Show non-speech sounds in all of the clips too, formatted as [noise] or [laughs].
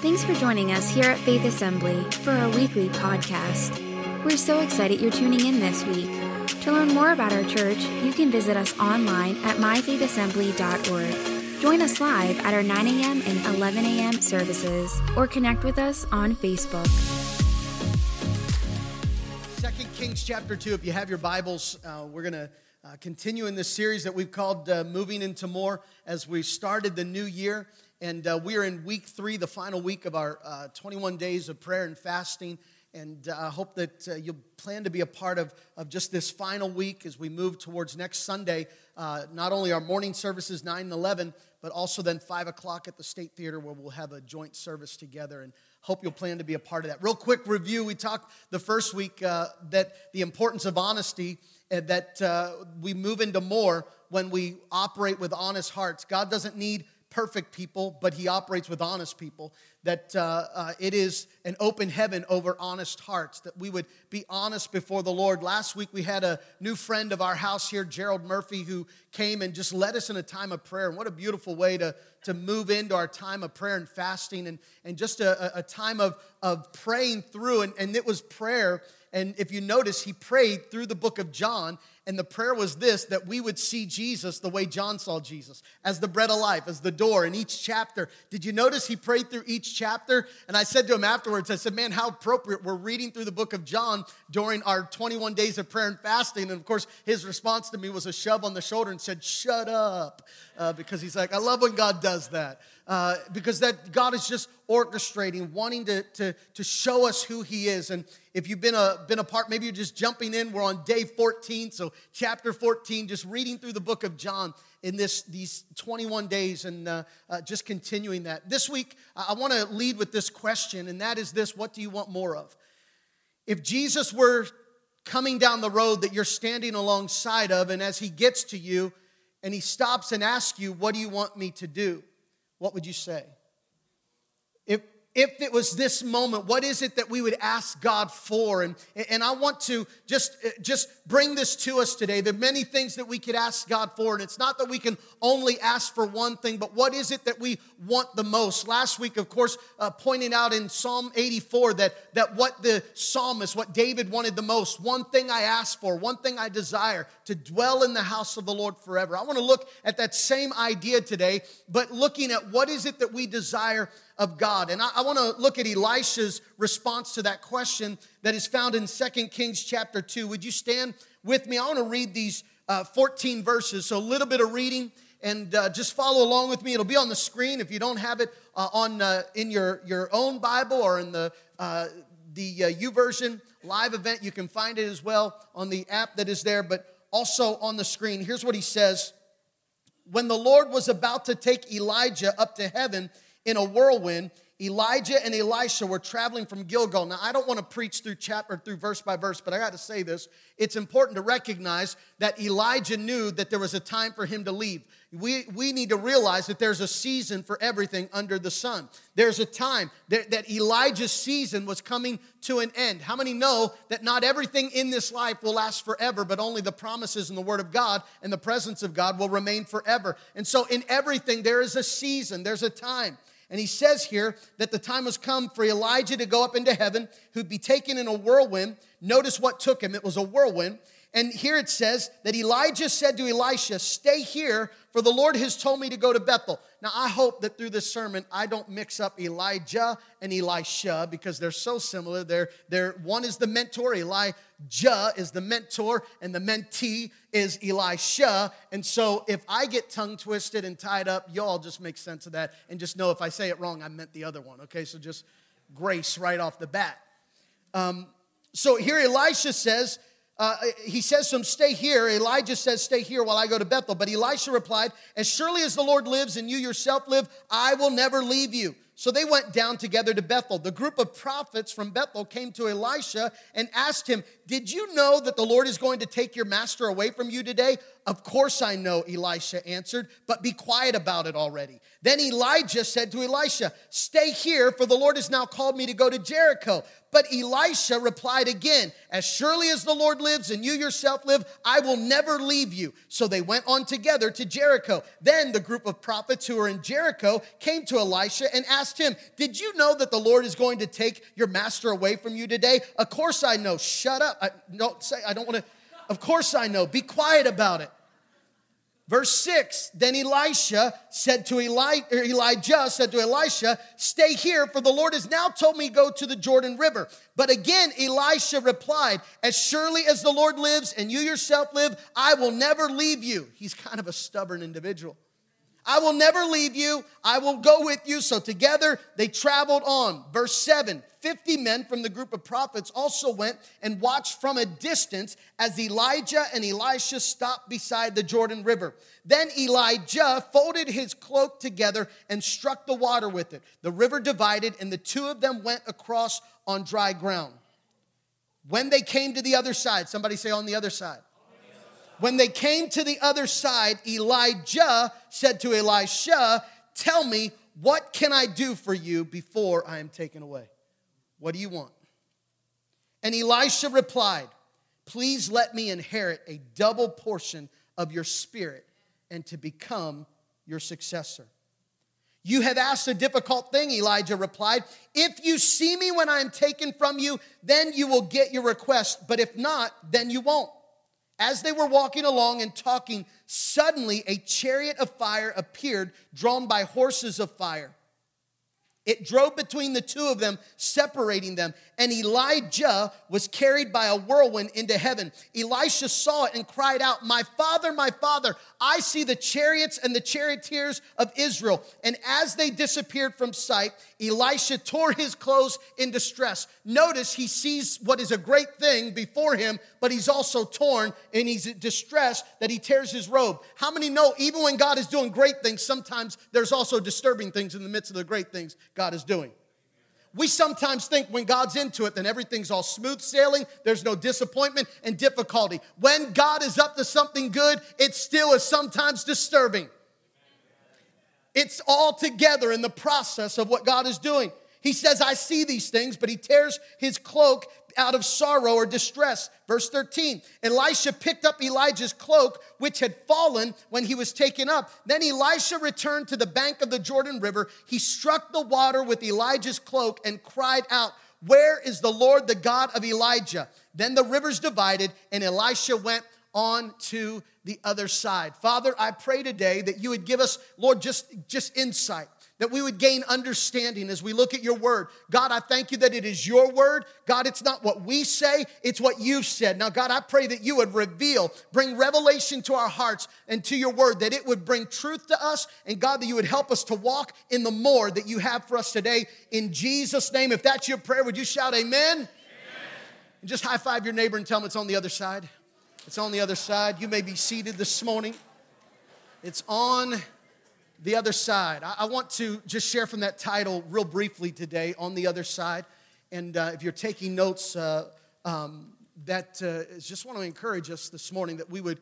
Thanks for joining us here at Faith Assembly for our weekly podcast. We're so excited you're tuning in this week. To learn more about our church, you can visit us online at myfaithassembly.org. Join us live at our 9 a.m. and 11 a.m. services or connect with us on Facebook. Second Kings chapter 2. If you have your Bibles, uh, we're going to uh, continue in this series that we've called uh, Moving into More as we started the new year. And uh, we are in week three, the final week of our uh, 21 days of prayer and fasting. And uh, I hope that uh, you'll plan to be a part of, of just this final week as we move towards next Sunday. Uh, not only our morning services, 9 and 11, but also then 5 o'clock at the State Theater where we'll have a joint service together. And hope you'll plan to be a part of that. Real quick review we talked the first week uh, that the importance of honesty and that we move into more when we operate with honest hearts. God doesn't need perfect people, but he operates with honest people. That uh, uh, it is an open heaven over honest hearts, that we would be honest before the Lord. Last week we had a new friend of our house here, Gerald Murphy, who came and just led us in a time of prayer. And what a beautiful way to, to move into our time of prayer and fasting and, and just a, a time of, of praying through. And, and it was prayer. And if you notice, he prayed through the book of John and the prayer was this that we would see Jesus the way John saw Jesus, as the bread of life, as the door in each chapter. Did you notice he prayed through each chapter? And I said to him afterwards, I said, Man, how appropriate. We're reading through the book of John during our 21 days of prayer and fasting. And of course, his response to me was a shove on the shoulder and said, Shut up. Uh, because he's like, I love when God does that. Uh, because that God is just orchestrating, wanting to, to, to show us who He is. And if you've been a, been a part, maybe you're just jumping in. We're on day 14, so chapter 14, just reading through the book of John in this these 21 days and uh, uh, just continuing that. This week, I want to lead with this question, and that is this What do you want more of? If Jesus were coming down the road that you're standing alongside of, and as He gets to you and He stops and asks you, What do you want me to do? what would you say? If, it was this moment, what is it that we would ask God for? And, and I want to just, just bring this to us today. There are many things that we could ask God for, and it's not that we can only ask for one thing, but what is it that we want the most? Last week, of course, uh, pointing out in Psalm 84 that, that what the psalmist, what David wanted the most, one thing I ask for, one thing I desire, to dwell in the house of the Lord forever. I want to look at that same idea today, but looking at what is it that we desire of God. And I, I want to look at Elisha's response to that question that is found in 2 Kings chapter 2. Would you stand with me? I want to read these uh, 14 verses. So a little bit of reading and uh, just follow along with me. It'll be on the screen if you don't have it uh, on uh, in your, your own Bible or in the uh, the uh, YouVersion live event. You can find it as well on the app that is there, but also on the screen. Here's what he says: When the Lord was about to take Elijah up to heaven, in a whirlwind. Elijah and Elisha were traveling from Gilgal. Now, I don't want to preach through chapter, through verse by verse, but I got to say this. It's important to recognize that Elijah knew that there was a time for him to leave. We, we need to realize that there's a season for everything under the sun. There's a time that, that Elijah's season was coming to an end. How many know that not everything in this life will last forever, but only the promises and the Word of God and the presence of God will remain forever? And so, in everything, there is a season, there's a time. And he says here that the time has come for Elijah to go up into heaven, who'd be taken in a whirlwind. Notice what took him. It was a whirlwind. And here it says that Elijah said to Elisha, Stay here, for the Lord has told me to go to Bethel. Now, I hope that through this sermon, I don't mix up Elijah and Elisha because they're so similar. They're, they're, one is the mentor, Elijah is the mentor, and the mentee is Elisha. And so if I get tongue twisted and tied up, y'all just make sense of that and just know if I say it wrong, I meant the other one. Okay, so just grace right off the bat. Um, so here Elisha says, uh, he says to him, Stay here. Elijah says, Stay here while I go to Bethel. But Elisha replied, As surely as the Lord lives and you yourself live, I will never leave you. So they went down together to Bethel. The group of prophets from Bethel came to Elisha and asked him, Did you know that the Lord is going to take your master away from you today? Of course I know, Elisha answered, but be quiet about it already. Then Elijah said to Elisha, Stay here, for the Lord has now called me to go to Jericho. But Elisha replied again, As surely as the Lord lives and you yourself live, I will never leave you. So they went on together to Jericho. Then the group of prophets who were in Jericho came to Elisha and asked him, Did you know that the Lord is going to take your master away from you today? Of course I know. Shut up. I, don't say, I don't want to. Of course I know. Be quiet about it. Verse 6 Then Elisha said to Eli, Elijah, said to Elisha, Stay here, for the Lord has now told me go to the Jordan River. But again, Elisha replied, As surely as the Lord lives and you yourself live, I will never leave you. He's kind of a stubborn individual. I will never leave you. I will go with you. So together they traveled on. Verse 7 50 men from the group of prophets also went and watched from a distance as Elijah and Elisha stopped beside the Jordan River. Then Elijah folded his cloak together and struck the water with it. The river divided, and the two of them went across on dry ground. When they came to the other side, somebody say on the other side. When they came to the other side, Elijah said to Elisha, Tell me, what can I do for you before I am taken away? What do you want? And Elisha replied, Please let me inherit a double portion of your spirit and to become your successor. You have asked a difficult thing, Elijah replied. If you see me when I am taken from you, then you will get your request. But if not, then you won't. As they were walking along and talking, suddenly a chariot of fire appeared, drawn by horses of fire. It drove between the two of them, separating them. And Elijah was carried by a whirlwind into heaven. Elisha saw it and cried out, My father, my father, I see the chariots and the charioteers of Israel. And as they disappeared from sight, Elisha tore his clothes in distress. Notice he sees what is a great thing before him, but he's also torn and he's distressed that he tears his robe. How many know even when God is doing great things, sometimes there's also disturbing things in the midst of the great things? God is doing. We sometimes think when God's into it, then everything's all smooth sailing, there's no disappointment and difficulty. When God is up to something good, it still is sometimes disturbing. It's all together in the process of what God is doing. He says, I see these things, but he tears his cloak out of sorrow or distress. Verse 13 Elisha picked up Elijah's cloak, which had fallen when he was taken up. Then Elisha returned to the bank of the Jordan River. He struck the water with Elijah's cloak and cried out, Where is the Lord, the God of Elijah? Then the rivers divided, and Elisha went on to the other side. Father, I pray today that you would give us, Lord, just, just insight that we would gain understanding as we look at your word. God, I thank you that it is your word. God, it's not what we say, it's what you've said. Now, God, I pray that you would reveal, bring revelation to our hearts and to your word, that it would bring truth to us. And God, that you would help us to walk in the more that you have for us today. In Jesus' name, if that's your prayer, would you shout amen? amen. And just high five your neighbor and tell them it's on the other side. It's on the other side. You may be seated this morning. It's on the other side. I, want to just share from that title real briefly today, On the Other Side. And uh, if you're taking notes, uh, um, that uh, just want to encourage us this morning that we would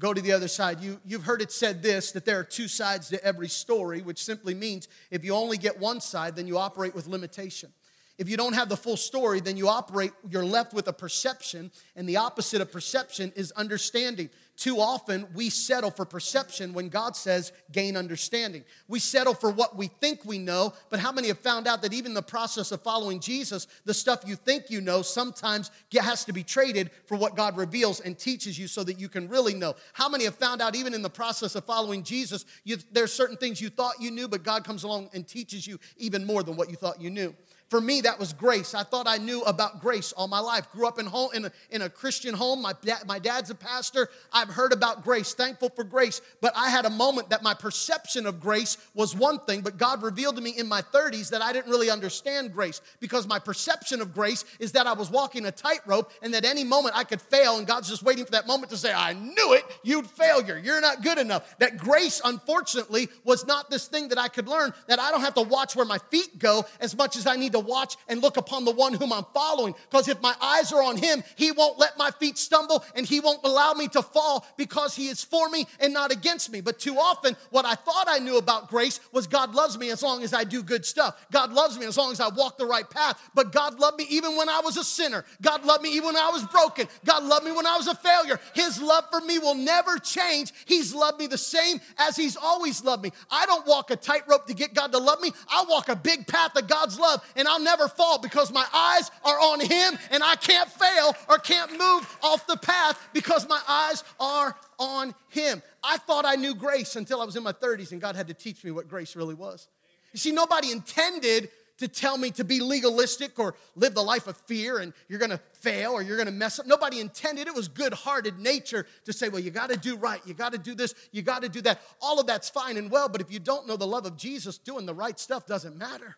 go to the other side. You, you've heard it said this that there are two sides to every story, which simply means if you only get one side, then you operate with limitation. If you don't have the full story, then you operate, you're left with a perception, and the opposite of perception is understanding. Too often, we settle for perception when God says gain understanding. We settle for what we think we know, but how many have found out that even the process of following Jesus, the stuff you think you know, sometimes has to be traded for what God reveals and teaches you so that you can really know? How many have found out, even in the process of following Jesus, you, there's certain things you thought you knew, but God comes along and teaches you even more than what you thought you knew? For me, that was grace. I thought I knew about grace all my life. Grew up in, home, in, a, in a Christian home. My, dad, my dad's a pastor. I've heard about grace, thankful for grace. But I had a moment that my perception of grace was one thing, but God revealed to me in my 30s that I didn't really understand grace because my perception of grace is that I was walking a tightrope and that any moment I could fail, and God's just waiting for that moment to say, I knew it, you'd failure. You're not good enough. That grace, unfortunately, was not this thing that I could learn, that I don't have to watch where my feet go as much as I need to watch and look upon the one whom I'm following. Because if my eyes are on him, he won't let my feet stumble and he won't allow me to fall because He is for me and not against me. But too often, what I thought I knew about grace was God loves me as long as I do good stuff. God loves me as long as I walk the right path. But God loved me even when I was a sinner. God loved me even when I was broken. God loved me when I was a failure. His love for me will never change. He's loved me the same as He's always loved me. I don't walk a tightrope to get God to love me. I walk a big path of God's love, and I'll never fall because my eyes are on Him and I can't fail or can't move off the path because my eyes are on Him. I thought I knew grace until I was in my 30s, and God had to teach me what grace really was. You see, nobody intended to tell me to be legalistic or live the life of fear and you're gonna fail or you're gonna mess up. Nobody intended. It was good hearted nature to say, well, you gotta do right, you gotta do this, you gotta do that. All of that's fine and well, but if you don't know the love of Jesus, doing the right stuff doesn't matter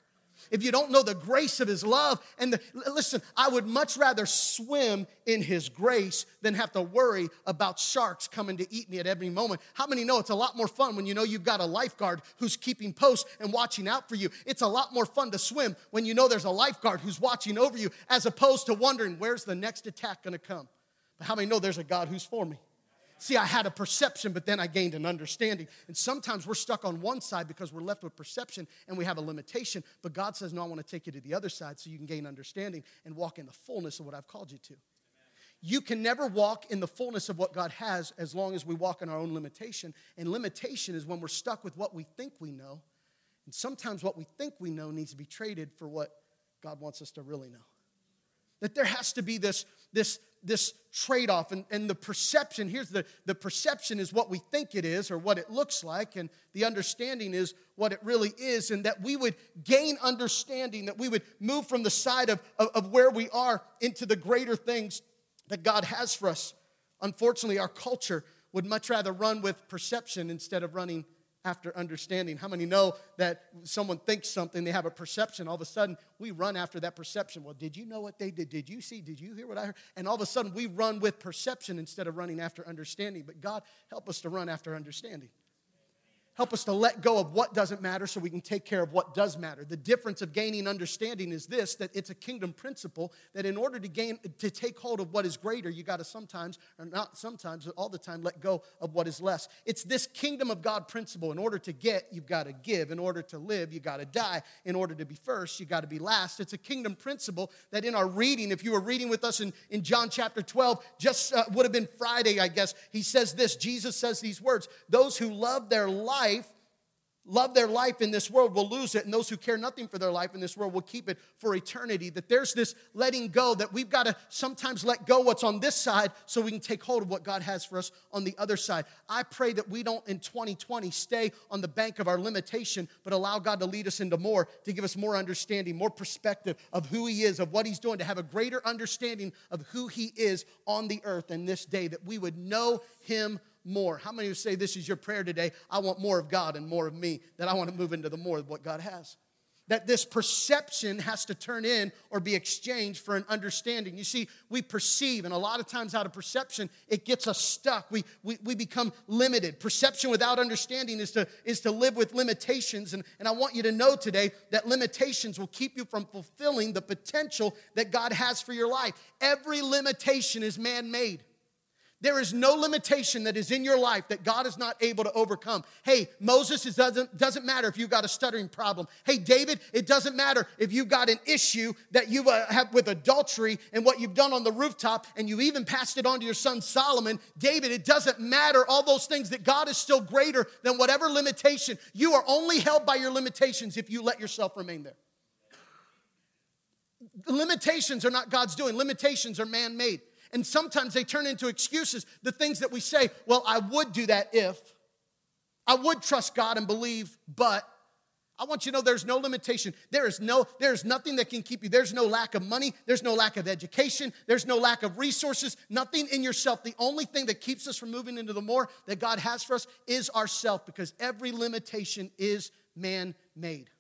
if you don't know the grace of his love and the, listen i would much rather swim in his grace than have to worry about sharks coming to eat me at every moment. How many know it's a lot more fun when you know you've got a lifeguard who's keeping post and watching out for you? It's a lot more fun to swim when you know there's a lifeguard who's watching over you as opposed to wondering where's the next attack going to come? But how many know there's a god who's for me See, I had a perception, but then I gained an understanding. And sometimes we're stuck on one side because we're left with perception and we have a limitation. But God says, No, I want to take you to the other side so you can gain understanding and walk in the fullness of what I've called you to. You can never walk in the fullness of what God has as long as we walk in our own limitation. And limitation is when we're stuck with what we think we know. And sometimes what we think we know needs to be traded for what God wants us to really know. That there has to be this, this, this trade off. And, and the perception here's the, the perception is what we think it is or what it looks like, and the understanding is what it really is. And that we would gain understanding, that we would move from the side of, of, of where we are into the greater things that God has for us. Unfortunately, our culture would much rather run with perception instead of running after understanding. How many know that someone thinks something, they have a perception, all of a sudden we run after that perception. Well, did you know what they did? Did you see? Did you hear what I heard? And all of a sudden we run with perception instead of running after understanding. But God, help us to run after understanding. Help us to let go of what doesn't matter so we can take care of what does matter. The difference of gaining understanding is this that it's a kingdom principle that in order to gain to take hold of what is greater, you got to sometimes or not sometimes, but all the time let go of what is less. It's this kingdom of God principle. In order to get, you've got to give. In order to live, you got to die. In order to be first, you got to be last. It's a kingdom principle that in our reading, if you were reading with us in, in John chapter 12, just uh, would have been Friday, I guess, he says this. Jesus says these words Those who love their life life, love their life in this world will lose it, and those who care nothing for their life in this world will keep it for eternity. That there's this letting go, that we've got to sometimes let go what's on this side so we can take hold of what God has for us on the other side. I pray that we don't in 2020 stay on the bank of our limitation, but allow God to lead us into more, to give us more understanding, more perspective of who He is, of what He's doing, to have a greater understanding of who He is on the earth in this day, that we would know Him more. How many of you say this is your prayer today? I want more of God and more of me, that I want to move into the more of what God has. That this perception has to turn in or be exchanged for an understanding. You see, we perceive, and a lot of times out of perception, it gets us stuck. We, we, we become limited. Perception without understanding is to, is to live with limitations. And, and I want you to know today that limitations will keep you from fulfilling the potential that God has for your life. Every limitation is man made. There is no limitation that is in your life that God is not able to overcome. Hey, Moses, it doesn't, doesn't matter if you've got a stuttering problem. Hey, David, it doesn't matter if you've got an issue that you uh, have with adultery and what you've done on the rooftop, and you even passed it on to your son Solomon. David, it doesn't matter all those things that God is still greater than whatever limitation. You are only held by your limitations if you let yourself remain there. Limitations are not God's doing, limitations are man made. And sometimes they turn into excuses. The things that we say, well, I would do that if. I would trust God and believe, but I want you to know there's no limitation. There is no, there's nothing that can keep you. There's no lack of money. There's no lack of education. There's no lack of resources. Nothing in yourself. The only thing that keeps us from moving into the more that God has for us is ourself because every limitation is man made.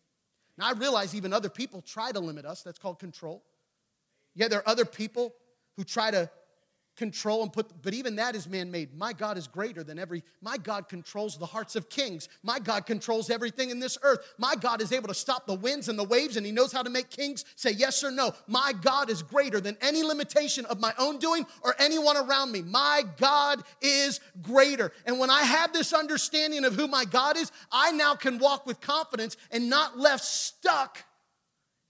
Now I realize even other people try to limit us. That's called control. Yeah, there are other people who try to control and put, but even that is man made. My God is greater than every, my God controls the hearts of kings. My God controls everything in this earth. My God is able to stop the winds and the waves, and He knows how to make kings say yes or no. My God is greater than any limitation of my own doing or anyone around me. My God is greater. And when I have this understanding of who my God is, I now can walk with confidence and not left stuck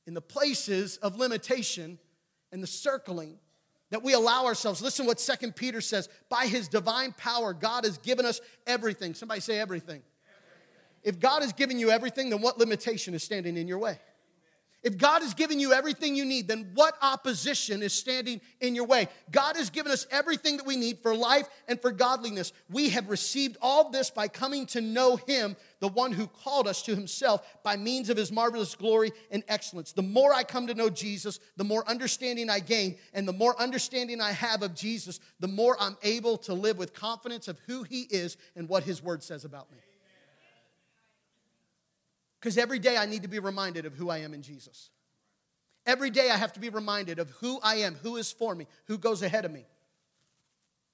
in the places of limitation and the circling that we allow ourselves. Listen what Second Peter says. By his divine power, God has given us everything. Somebody say everything. everything. If God has given you everything, then what limitation is standing in your way? If God has given you everything you need, then what opposition is standing in your way? God has given us everything that we need for life and for godliness. We have received all this by coming to know Him, the one who called us to Himself by means of His marvelous glory and excellence. The more I come to know Jesus, the more understanding I gain. And the more understanding I have of Jesus, the more I'm able to live with confidence of who He is and what His Word says about me. Because every day I need to be reminded of who I am in Jesus. Every day I have to be reminded of who I am, who is for me, who goes ahead of me.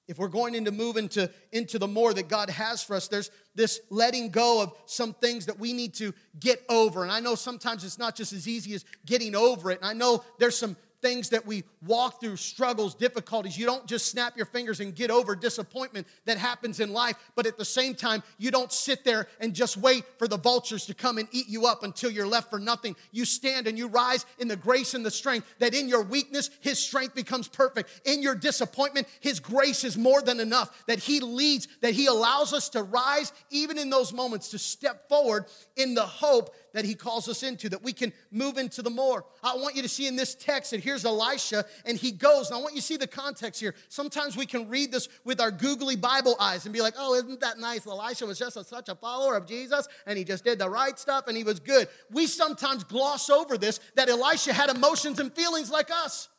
If we're going into move into, into the more that God has for us, there's this letting go of some things that we need to get over. And I know sometimes it's not just as easy as getting over it. And I know there's some things that we walk through, struggles, difficulties. You don't just snap your fingers and get over disappointment that happens in life, but at the same time, you don't sit there and just wait for the vultures to come and eat you up until you're left for nothing. You stand and you rise in the grace and the strength that in your weakness, His strength becomes perfect. In your disappointment, His grace is more than enough, that He leads, that He allows us to rise even in those moments, to step forward in the hope that he calls us into, that we can move into the more. I want you to see in this text that here's Elisha and he goes. And I want you to see the context here. Sometimes we can read this with our googly Bible eyes and be like, oh, isn't that nice? Elisha was just a, such a follower of Jesus and he just did the right stuff and he was good. We sometimes gloss over this that Elisha had emotions and feelings like us.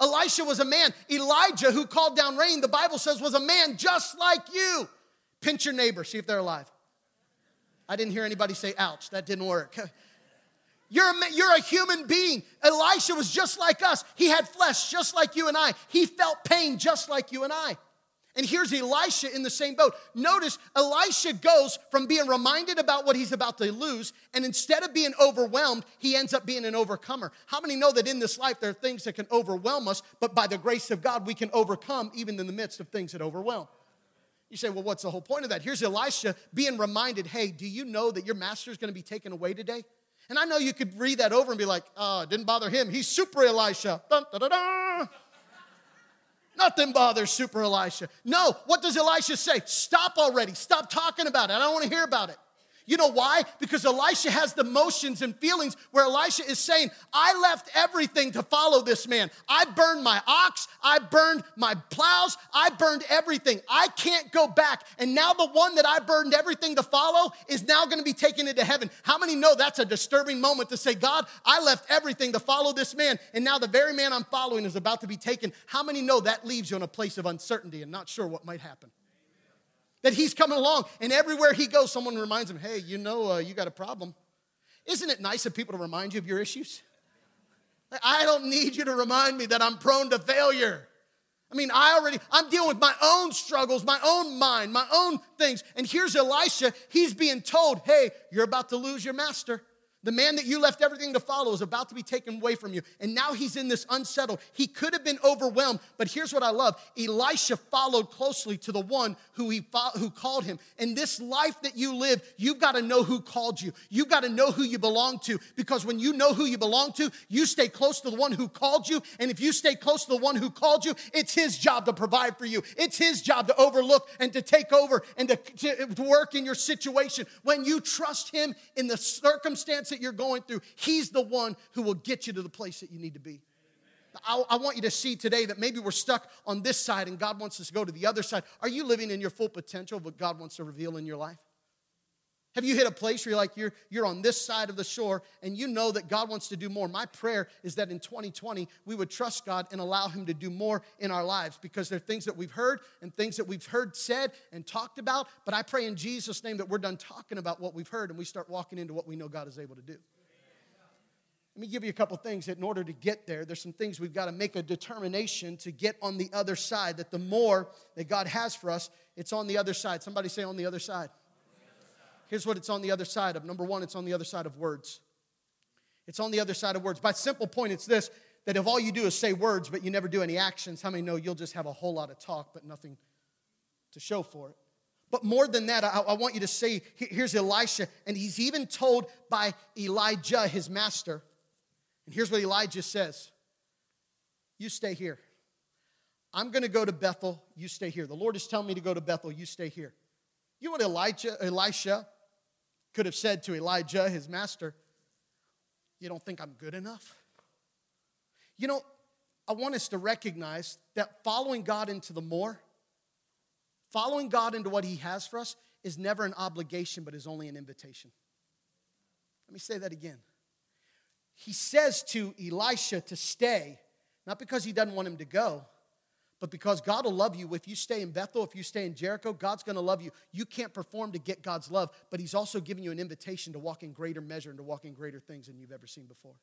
Elisha was a man. Elijah, who called down rain, the Bible says was a man just like you. Pinch your neighbor, see if they're alive. I didn't hear anybody say, ouch, that didn't work. [laughs] You're a, you're a human being. Elisha was just like us. He had flesh just like you and I. He felt pain just like you and I. And here's Elisha in the same boat. Notice Elisha goes from being reminded about what he's about to lose, and instead of being overwhelmed, he ends up being an overcomer. How many know that in this life there are things that can overwhelm us, but by the grace of God, we can overcome even in the midst of things that overwhelm? You say, well, what's the whole point of that? Here's Elisha being reminded, hey, do you know that your master is going to be taken away today? And I know you could read that over and be like, oh, didn't bother him. He's super Elisha. Dun, Nothing bothers super Elisha. No, what does Elisha say? Stop already. Stop talking about it. I don't want to hear about it. You know why? Because Elisha has the motions and feelings where Elisha is saying, I left everything to follow this man. I burned my ox, I burned my plows, I burned everything. I can't go back. And now the one that I burned everything to follow is now going to be taken into heaven. How many know that's a disturbing moment to say, God, I left everything to follow this man, and now the very man I'm following is about to be taken? How many know that leaves you in a place of uncertainty and not sure what might happen? That he's coming along, and everywhere he goes, someone reminds him, hey, you know, uh, you got a problem. Isn't it nice of people to remind you of your issues? I don't need you to remind me that I'm prone to failure. I mean, I already, I'm dealing with my own struggles, my own mind, my own things. And here's Elisha, he's being told, hey, you're about to lose your master. The man that you left everything to follow is about to be taken away from you. And now he's in this unsettled. He could have been overwhelmed, but here's what I love Elisha followed closely to the one who, he who called him. In this life that you live, you've got to know who called you. You've got to know who you belong to because when you know who you belong to, you stay close to the one who called you. And if you stay close to the one who called you, it's his job to provide for you, it's his job to overlook and to take over and to, to, to work in your situation. When you trust him in the circumstance that you're going through, He's the one who will get you to the place that you need to be. I, I, want you to see today that maybe we're stuck on this side and God wants us to go to the other side. Are you living in your full potential what God wants to reveal in your life? Have you hit a place where you're like you're, you're on this side of the shore and you know that God wants to do more? My prayer is that in 2020 we would trust God and allow Him to do more in our lives because there are things that we've heard and things that we've heard said and talked about. But I pray in Jesus' name that we're done talking about what we've heard and we start walking into what we know God is able to do. Let me give you a couple things that in order to get there, there's some things we've got to make a determination to get on the other side. That the more that God has for us, it's on the other side. Somebody say on the other side. Here's what it's on the other side of. Number one, it's on the other side of words. It's on the other side of words. By simple point, it's this that if all you do is say words, but you never do any actions, how many know you'll just have a whole lot of talk, but nothing to show for it? But more than that, I, I want you to see here's Elisha, and he's even told by Elijah, his master, and here's what Elijah says You stay here. I'm going to go to Bethel. You stay here. The Lord is telling me to go to Bethel. You stay here. You know what Elijah, Elisha could have said to Elijah, his master? You don't think I'm good enough? You know, I want us to recognize that following God into the more, following God into what He has for us, is never an obligation, but is only an invitation. Let me say that again he says to Elisha to stay, not because he doesn't want him to go, but because God will love you. If you stay in Bethel, if you stay in Jericho, God's to love you. You can't perform to get God's love, but He's also giving you an invitation to walk in greater measure and to walk in greater things than you've ever seen before.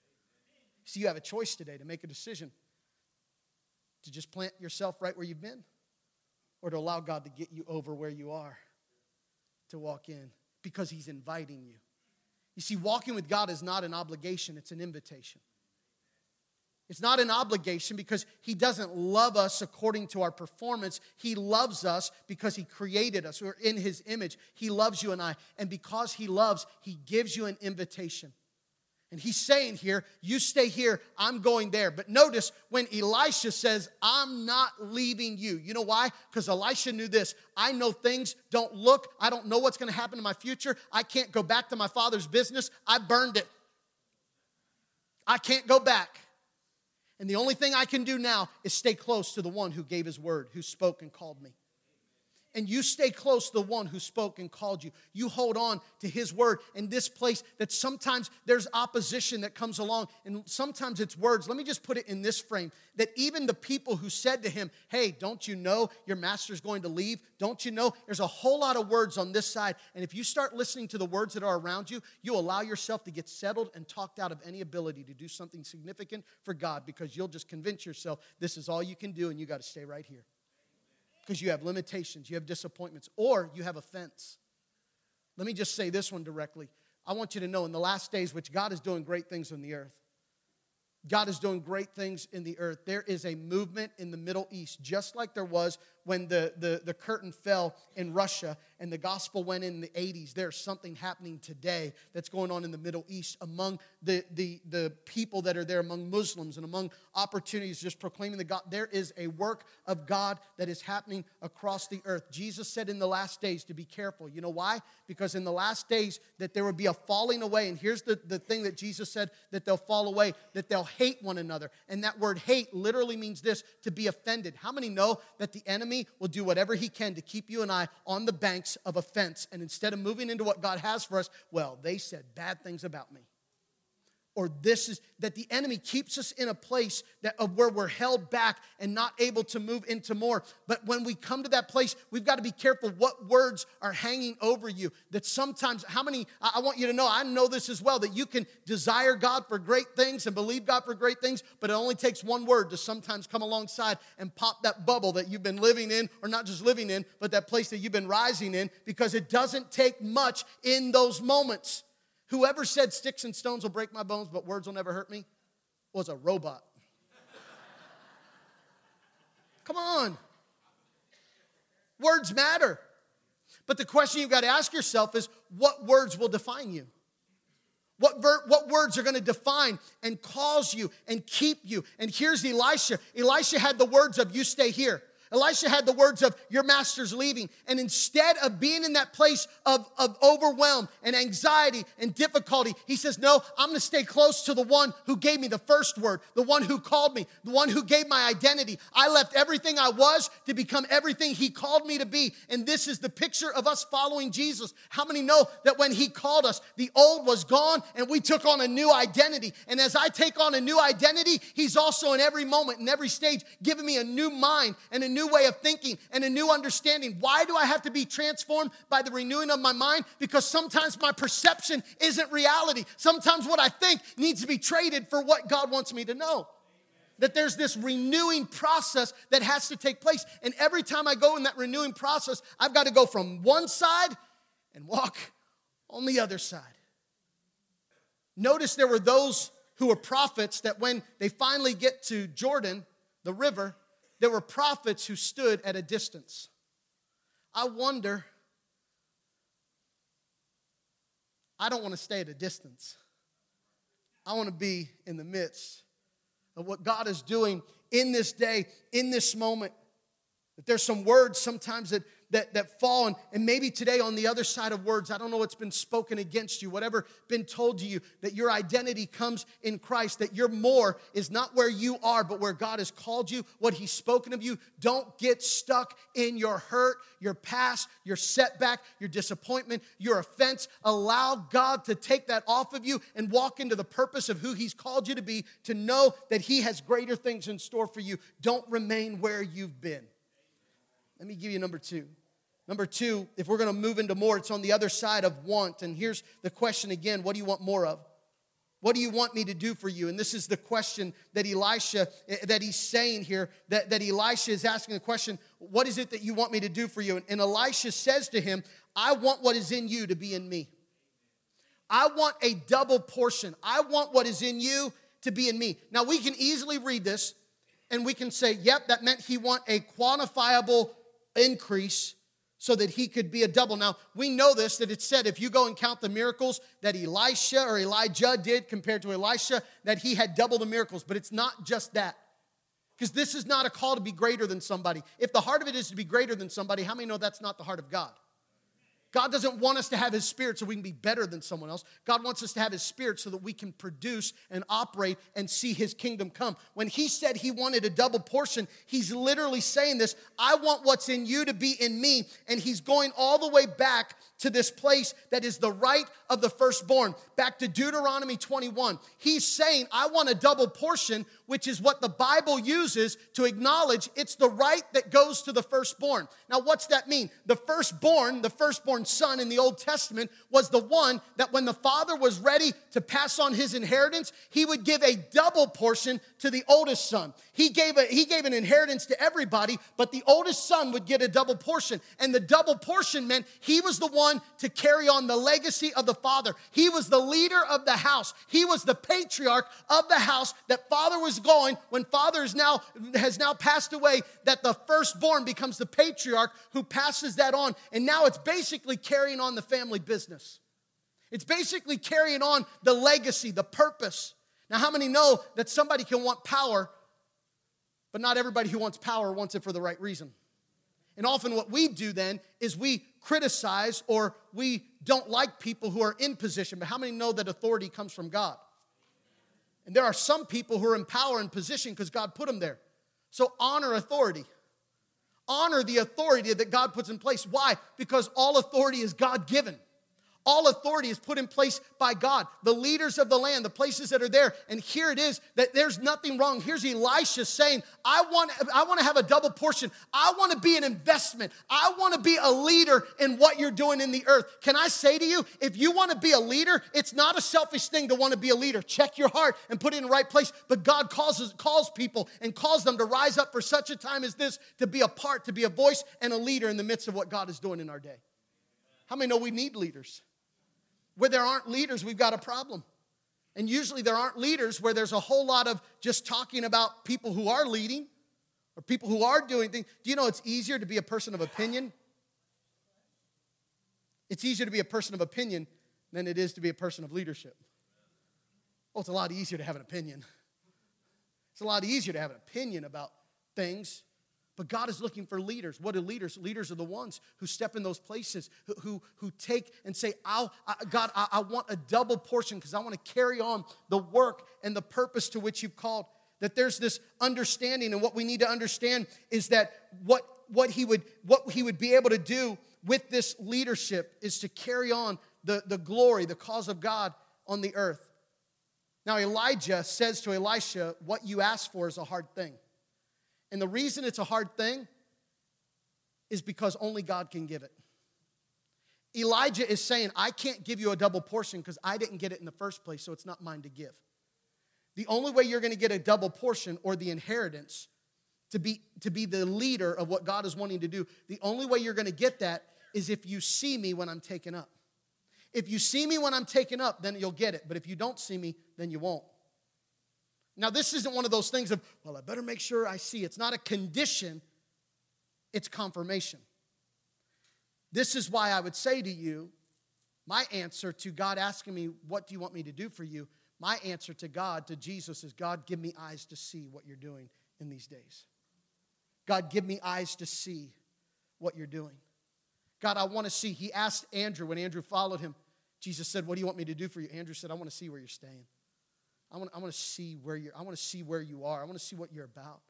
So you have a choice today to make a decision to just plant yourself right where you've been or to allow God to get you over where you are to walk in because He's inviting you. You see, walking with God is not an obligation, it's an invitation. It's not an obligation because He doesn't love us according to our performance. He loves us because He created us. We're in His image. He loves you and I. And because He loves, He gives you an invitation. And he's saying here, you stay here, I'm going there. But notice when Elisha says, I'm not leaving you. You know why? Because Elisha knew this. I know things don't look, I don't know what's going to happen in my future. I can't go back to my father's business. I burned it. I can't go back. And the only thing I can do now is stay close to the one who gave his word, who spoke and called me and you stay close to the one who spoke and called you. You hold on to his word in this place that sometimes there's opposition that comes along, and sometimes it's words. Let me just put it in this frame that even the people who said to him, Hey, don't you know your master's going to leave? Don't you know? There's a whole lot of words on this side. And if you start listening to the words that are around you, you allow yourself to get settled and talked out of any ability to do something significant for God because you'll just convince yourself this is all you can do and you got to stay right here because you have limitations, you have disappointments, or you have offense. Let me just say this one directly. I want you to know in the last days, which God is doing great things on the earth, God is doing great things in the earth. There is a movement in the Middle East, just like there was when the, the, the curtain fell in Russia and the gospel went in the 80s. There's something happening today that's going on in the Middle East among the, the, the people that are there, among Muslims and among opportunities just proclaiming the God. There is a work of God that is happening across the earth. Jesus said in the last days to be careful. You know why? Because in the last days that there would be a falling away. And here's the, the thing that Jesus said that they'll fall away, that they'll hate one another. And that word hate literally means this to be offended. How many know that the enemy enemy will do whatever he can to keep you and I on the banks of offense. And instead of moving into what God has for us, well, they said bad things about me or this is that the enemy keeps us in a place that of where we're held back and not able to move into more. But when we come to that place we've got to be careful what words are hanging over you. That sometimes how many i want you to know i know this as well that you can desire god for great things and believe god for great things but it only takes one word to sometimes come alongside and pop that bubble that you've been living in or not just living in but that place that you've been rising in because it doesn't take much in those moments Whoever said sticks and stones will break my bones, but words will never hurt me was a robot. Come on. Words matter. But the question you've got to ask yourself is what words will define you? What, ver- what words are going to define and cause you and keep you? And here's Elisha. Elisha had the words of, You stay here. Elisha had the words of, Your master's leaving. And instead of being in that place of, of overwhelm and anxiety and difficulty, he says, No, I'm going to stay close to the one who gave me the first word, the one who called me, the one who gave my identity. I left everything I was to become everything he called me to be. And this is the picture of us following Jesus. How many know that when he called us, the old was gone and we took on a new identity? And as I take on a new identity, he's also in every moment, in every stage, giving me a new mind and a new new way of thinking and a new understanding. Why do I have to be transformed by the renewing of my mind? Because sometimes my perception isn't reality. Sometimes what I think needs to be traded for what God wants me to know. That there's this renewing process that has to take place. And every time I go in that renewing process, I've got to go from one side and walk on the other side. Notice there were those who were prophets that when they finally get to Jordan, the river, there were prophets who stood at a distance. I wonder, I don't want to stay at a distance. I want to be in the midst of what God is doing in this day, in this moment. That there's some words sometimes that that, that fall. And, and maybe today on the other side of words, I don't know what's been spoken against you, whatever been told to you, that your identity comes in Christ, that your more is not where you are, but where God has called you, what He's spoken of you. Don't get stuck in your hurt, your past, your setback, your disappointment, your offense. Allow God to take that off of you and walk into the purpose of who He's called you to be, to know that He has greater things in store for you. Don't remain where you've been. Let me give you number two. Number two, if we're going to move into more, it's on the other side of want. And here's the question again what do you want more of? What do you want me to do for you? And this is the question that Elisha, eh, that he's saying here, that, that Elisha is asking the question, what is it that you want me to do for you? And, and Elisha says to him, I want what is in you to be in me. I want a double portion. I want what is in you to be in me. Now we can easily read this and we can say, yep, that meant he want a quantifiable increase so that he could be a double. Now, we know this that it said if you go and count the miracles that Elisha or Elijah did compared to Elisha, that he had double the miracles. But it's not just that. Because this is not a call to be greater than somebody. If the heart of it is to be greater than somebody, how many know that's not the heart of God? God doesn't want us to have His Spirit so we can be better than someone else. God wants us to have His Spirit so that we can produce and operate and see His kingdom come. When He said He wanted a double portion, He's literally saying this I want what's in you to be in me. And He's going all the way back to this place that is the right of the firstborn. Back to Deuteronomy 21. He's saying, I want a double portion, which is what the Bible uses to acknowledge it's the right that goes to the firstborn. Now, what's that mean? The firstborn, the firstborn son in the Old Testament, was the one that when the father was ready to pass on his inheritance, he would give a double portion to the oldest son. He gave, a, he gave an inheritance to everybody, but the oldest son would get a double portion. And the double portion meant he was the one to carry on the legacy of the father. He was the leader of the house. He was the patriarch of the house that father was going when father is now, has now passed away, that the firstborn becomes the patriarch who passes that on. And now it's basically carrying on the family business. It's basically carrying on the legacy, the purpose. Now, how many know that somebody can want power but not everybody who wants power wants it for the right reason. And often, what we do then is we criticize or we don't like people who are in position. But how many know that authority comes from God? And there are some people who are in power and position because God put them there. So honor authority. Honor the authority that God puts in place. Why? Because all authority is God given. All authority is put in place by God, the leaders of the land, the places that are there. And here it is that there's nothing wrong. Here's Elisha saying, I want, I want to have a double portion. I want to be an investment. I want to be a leader in what you're doing in the earth. Can I say to you, if you want to be a leader, it's not a selfish thing to want to be a leader. Check your heart and put it in the right place. But God calls, calls people and calls them to rise up for such a time as this to be a part, to be a voice and a leader in the midst of what God is doing in our day. How many know we need leaders? Where there aren't leaders, we've got a problem. And usually there aren't leaders where there's a whole lot of just talking about people who are leading or people who are doing things. Do you know it's easier to be a person of opinion? It's easier to be a person of opinion than it is to be a person of leadership. Well, it's a lot easier to have an opinion. It's a lot easier to have an opinion about things but God is looking for leaders. What are leaders? Leaders are the ones who step in those places, who, who, take and say, I'll, I, God, I, I want a double portion because I want to carry on the work and the purpose to which you've called. That there's this understanding, and what we need to understand is that what, what, he, would, what he would be able to do with this leadership is to carry on the, the glory, the cause of God on the earth. Now, Elijah says to Elisha, What you ask for is a hard thing. And the reason it's a hard thing is because only God can give it. Elijah is saying, I can't give you a double portion because I didn't get it in the first place, so it's not mine to give. The only way you're going to get a double portion or the inheritance to be, to be the leader of what God is wanting to do, the only way you're going to get that is if you see me when I'm taken up. If you see me when I'm taken up, then you'll get it. But if you don't see me, then you won't. Now, this isn't one of those things of, well, I better make sure I see. It's not a condition, it's confirmation. This is why I would say to you, my answer to God asking me, What do you want me to do for you? My answer to God, to Jesus, is God, give me eyes to see what you're doing in these days. God, give me eyes to see what you're doing. God, I want to see. He asked Andrew when Andrew followed him, Jesus said, What do you want me to do for you? Andrew said, I want to see where you're staying. I want, I want to see where you're, I want to see where you are. I want to see what you're about.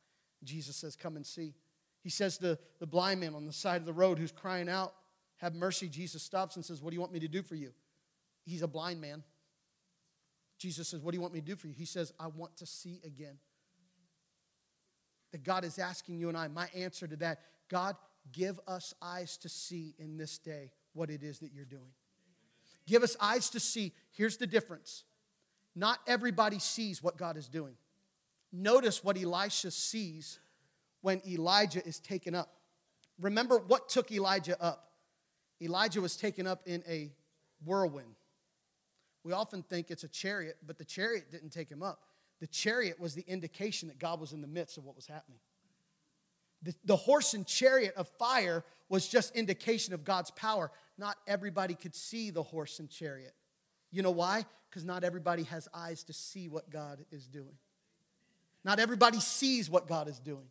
Jesus says, Come and see. He says to the blind man on the side of the road who's crying out, Have mercy. Jesus stops and says, What do you want me to do for you? He's a blind man. Jesus says, What do you want me to do for you? He says, I want to see again. That God is asking you and I, my answer to that, God, give us eyes to see in this day what it is that you're doing. Give us eyes to see. Here's the difference not everybody sees what God is doing. Notice what Elisha sees when Elijah is taken up. Remember what took Elijah up? Elijah was taken up in a whirlwind. We often think it's a chariot, but the chariot didn't take him up. The chariot was the indication that God was in the midst of what was happening. The, the horse and chariot of fire was just indication of God's power. Not everybody could see the horse and chariot. You know why? Because not everybody has eyes to see what God is doing. Not everybody sees what God is doing.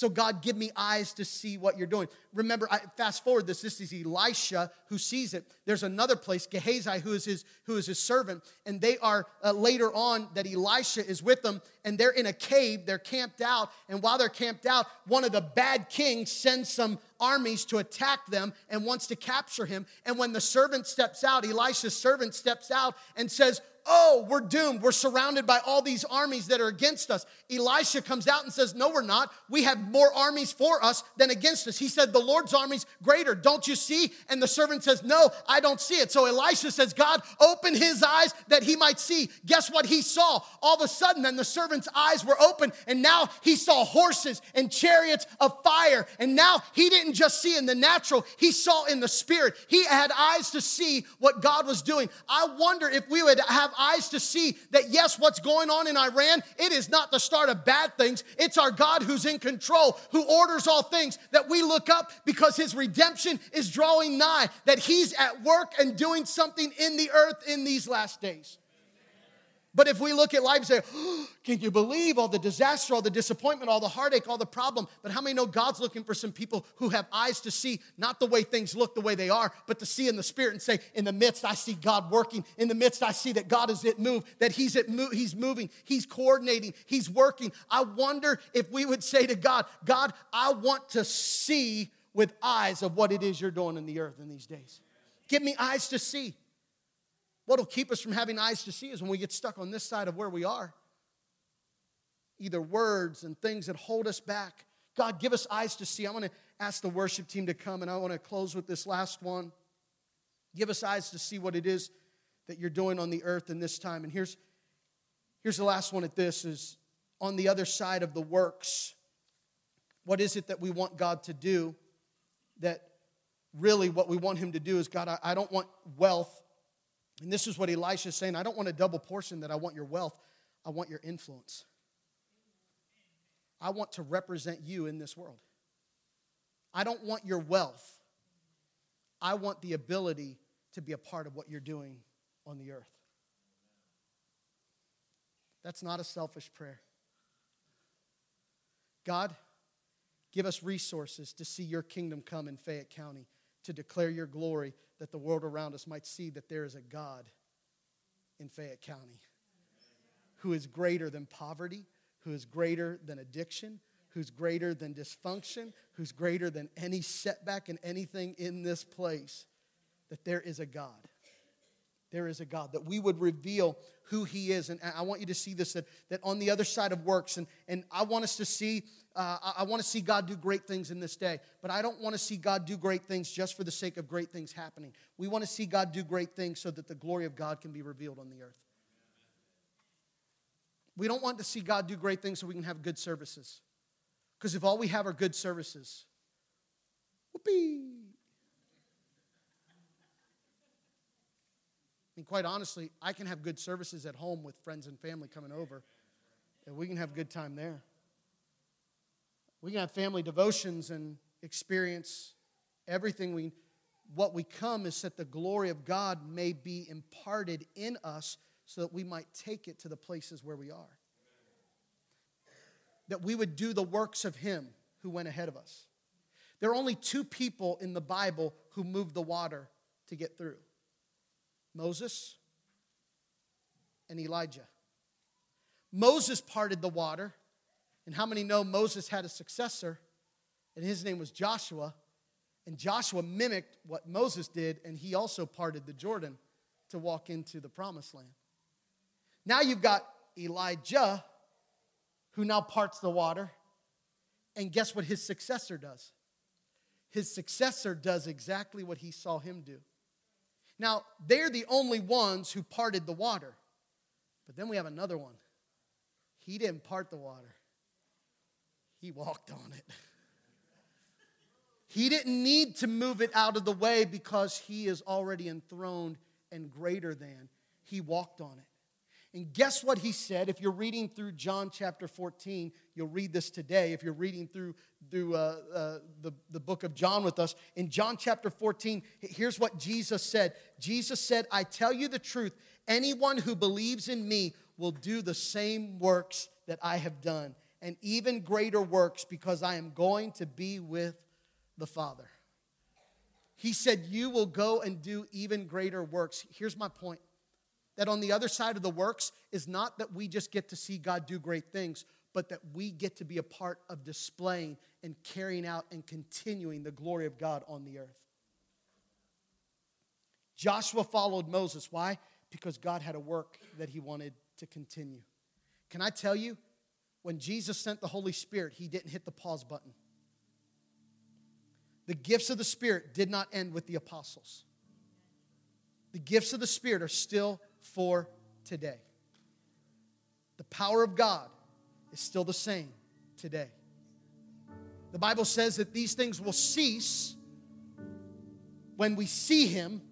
So, God, give me eyes to see what you're doing. Remember, I, fast forward this. This is Elisha who sees it. There's another place, Gehazi, who is his, who is his servant. And they are uh, later on that Elisha is with them. And they're in a cave. They're camped out. And while they're camped out, one of the bad kings sends some armies to attack them and wants to capture him. And when the servant steps out, Elisha's servant steps out and says, oh, we're doomed. We're surrounded by all these armies that are against us. Elisha comes out and says, no, we're not. We have more armies for us than against us. He said, the Lord's army's greater. Don't you see? And the servant says, no, I don't see it. So Elisha says, God, open his eyes that he might see. Guess what he saw? All of a sudden, then the servant's eyes were open, and now he saw horses and chariots of fire. And now he didn't just see in the natural, he saw in the spirit. He had eyes to see what God was doing. I wonder if we would have have eyes to see that, yes, what's going on in Iran, it is not the start of bad things. It's our God who's in control, who orders all things, that we look up because his redemption is drawing nigh, that he's at work and doing something in the earth in these last days. But if we look at life and say, oh, [gasps] can you believe all the disaster, all the disappointment, all the heartache, all the problem? But how many know God's looking for some people who have eyes to see not the way things look the way they are, but to see in the spirit and say, in the midst, I see God working. In the midst, I see that God is at move, that He's at move, He's moving, He's coordinating, He's working. I wonder if we would say to God, God, I want to see with eyes of what it is you're doing in the earth in these days. Give me eyes to see. What'll keep us from having eyes to see is when we get stuck on this side of where we are. Either words and things that hold us back. God, give us eyes to see. I want to ask the worship team to come, and I want to close with this last one. Give us eyes to see what it is that you're doing on the earth in this time. And here's, here's the last one at this is on the other side of the works. What is it that we want God to do? That really what we want Him to do is God, I, I don't want wealth. And this is what Elisha is saying I don't want a double portion that I want your wealth, I want your influence. I want to represent you in this world. I don't want your wealth. I want the ability to be a part of what you're doing on the earth. That's not a selfish prayer. God, give us resources to see your kingdom come in Fayette County, to declare your glory, that the world around us might see that there is a God in Fayette County who is greater than poverty, who is greater than addiction, who's greater than dysfunction, who's greater than any setback and anything in this place, that there is a God. there is a God, that we would reveal who He is. And I want you to see this that, that on the other side of works, and, and I want us to see, uh, I want to see God do great things in this day, but I don't want to see God do great things just for the sake of great things happening. We want to see God do great things so that the glory of God can be revealed on the earth. We don't want to see God do great things so we can have good services. Because if all we have are good services, whoopee. And quite honestly, I can have good services at home with friends and family coming over, and we can have a good time there. We can have family devotions and experience everything we what we come is that the glory of God may be imparted in us so that we might take it to the places where we are. That we would do the works of Him who went ahead of us. There are only two people in the Bible who moved the water to get through Moses and Elijah. Moses parted the water, and how many know Moses had a successor, and his name was Joshua? And Joshua mimicked what Moses did, and he also parted the Jordan to walk into the promised land. Now you've got Elijah, who now parts the water, and guess what his successor does? His successor does exactly what he saw him do. Now, they're the only ones who parted the water. But then we have another one. He didn't part the water, he walked on it. He didn't need to move it out of the way because he is already enthroned and greater than. He walked on it. And guess what he said? If you're reading through John chapter 14, you'll read this today. If you're reading through, through uh, uh, the, the book of John with us, in John chapter 14, here's what Jesus said Jesus said, I tell you the truth, anyone who believes in me will do the same works that I have done, and even greater works because I am going to be with the Father. He said, You will go and do even greater works. Here's my point that on the other side of the works is not that we just get to see God do great things, but that we get to be a part of displaying and carrying out and continuing the glory of God on the earth. Joshua followed Moses. Why? Because God had a work that he wanted to continue. Can I tell you, when Jesus sent the Holy Spirit, he didn't hit the pause button. The gifts of the Spirit did not end with the apostles. The gifts of the Spirit are still for today. The power of God is still the same today. The Bible says that these things will cease when we see Him,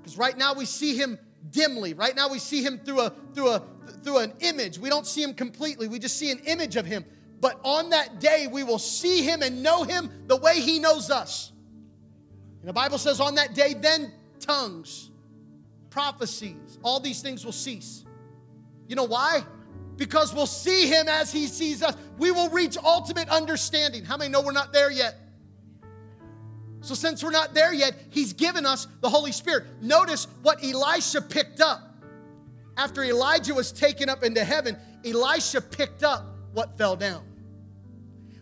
because right now we see Him dimly. Right now we see Him through a through a through an image. We don't see Him completely. We just see an image of Him. But on that day we will see Him and know Him the way He knows us. And the Bible says on that day, then tongues prophecies, all these things will cease. You know why? Because we'll see him as he sees us. We will reach ultimate understanding. How many know we're not there yet? So, since we're not there yet, he's given us the Holy Spirit. Notice what Elisha picked up. After Elijah was taken up into heaven, Elisha picked up what fell down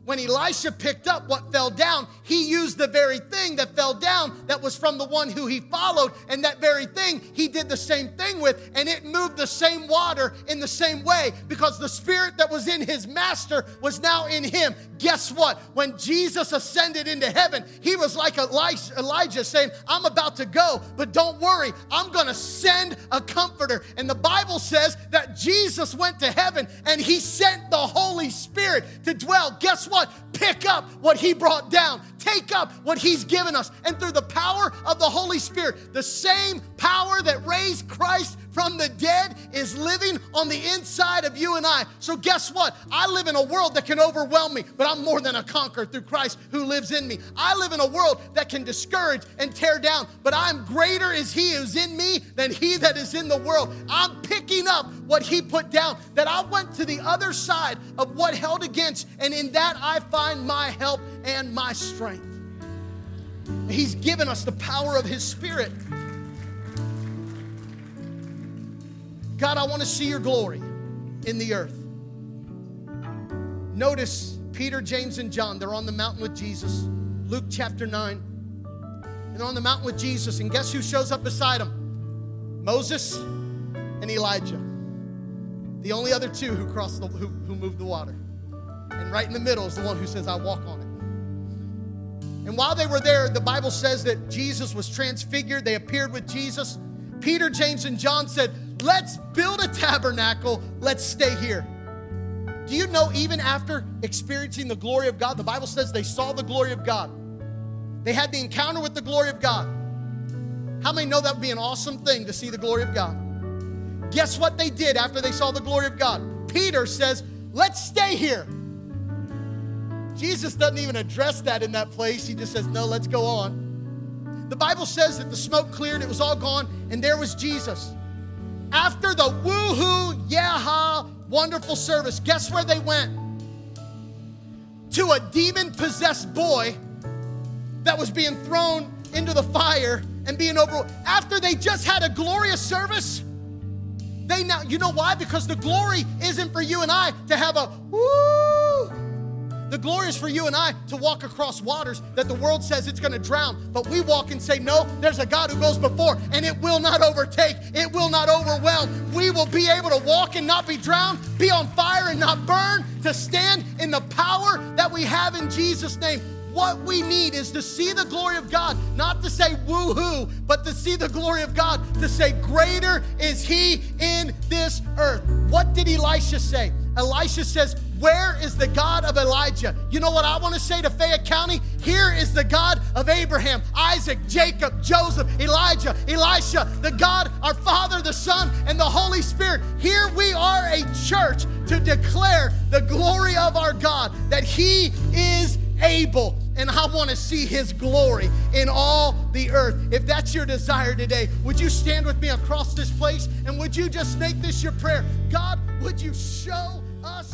when Elisha picked up what fell down, he used the very thing that fell down that was from the one who he followed. And that very thing he did the same thing with, and it moved the same water in the same way because the spirit that was in his master was now in him. Guess what? When Jesus ascended into heaven, he was like Elijah saying, I'm about to go, but don't worry, I'm going to send a comforter. And the Bible says that Jesus went to heaven and he sent the Holy Spirit to dwell. Guess what? What? Pick up what He brought down. Take up what He's given us. And through the power of the Holy Spirit, the same power that raised Christ from the dead is living on the inside of you and I. So, guess what? I live in a world that can overwhelm me, but I'm more than a conqueror through Christ who lives in me. I live in a world that can discourage and tear down, but I'm greater is He who's in me than He that is in the world. I'm picking up what He put down, that I went to the other side of what held against, and in that I find my help and my strength. He's given us the power of His Spirit. God, I want to see your glory in the earth. Notice Peter, James, and John, they're on the mountain with Jesus. Luke chapter 9. And they're on the mountain with Jesus, and guess who shows up beside them? Moses and Elijah. The only other two who crossed the, who, who moved the water. And right in the middle is the one who says, I walk on it. And while they were there, the Bible says that Jesus was transfigured. They appeared with Jesus. Peter, James, and John said, Let's build a tabernacle. Let's stay here. Do you know, even after experiencing the glory of God, the Bible says they saw the glory of God. They had the encounter with the glory of God. How many know that would be an awesome thing to see the glory of God? Guess what they did after they saw the glory of God? Peter says, Let's stay here. Jesus doesn't even address that in that place. He just says, No, let's go on. The Bible says that the smoke cleared, it was all gone, and there was Jesus. After the woohoo, yeah, ha, wonderful service, guess where they went? To a demon possessed boy that was being thrown into the fire and being over. After they just had a glorious service, they now, you know why? Because the glory isn't for you and I to have a woo. The glory is for you and I to walk across waters that the world says it's going to drown. But we walk and say, No, there's a God who goes before, and it will not overtake, it will not overwhelm. We will be able to walk and not be drowned, be on fire and not burn, to stand in the power that we have in Jesus' name. What we need is to see the glory of God, not to say woohoo, but to see the glory of God, to say, Greater is He in this earth. What did Elisha say? Elisha says, Where is the God of Elijah? You know what I want to say to Fayette County? Here is the God of Abraham, Isaac, Jacob, Joseph, Elijah, Elisha, the God, our Father, the Son, and the Holy Spirit. Here we are a church to declare the glory of our God, that He is able. And I want to see his glory in all the earth. If that's your desire today, would you stand with me across this place and would you just make this your prayer? God, would you show us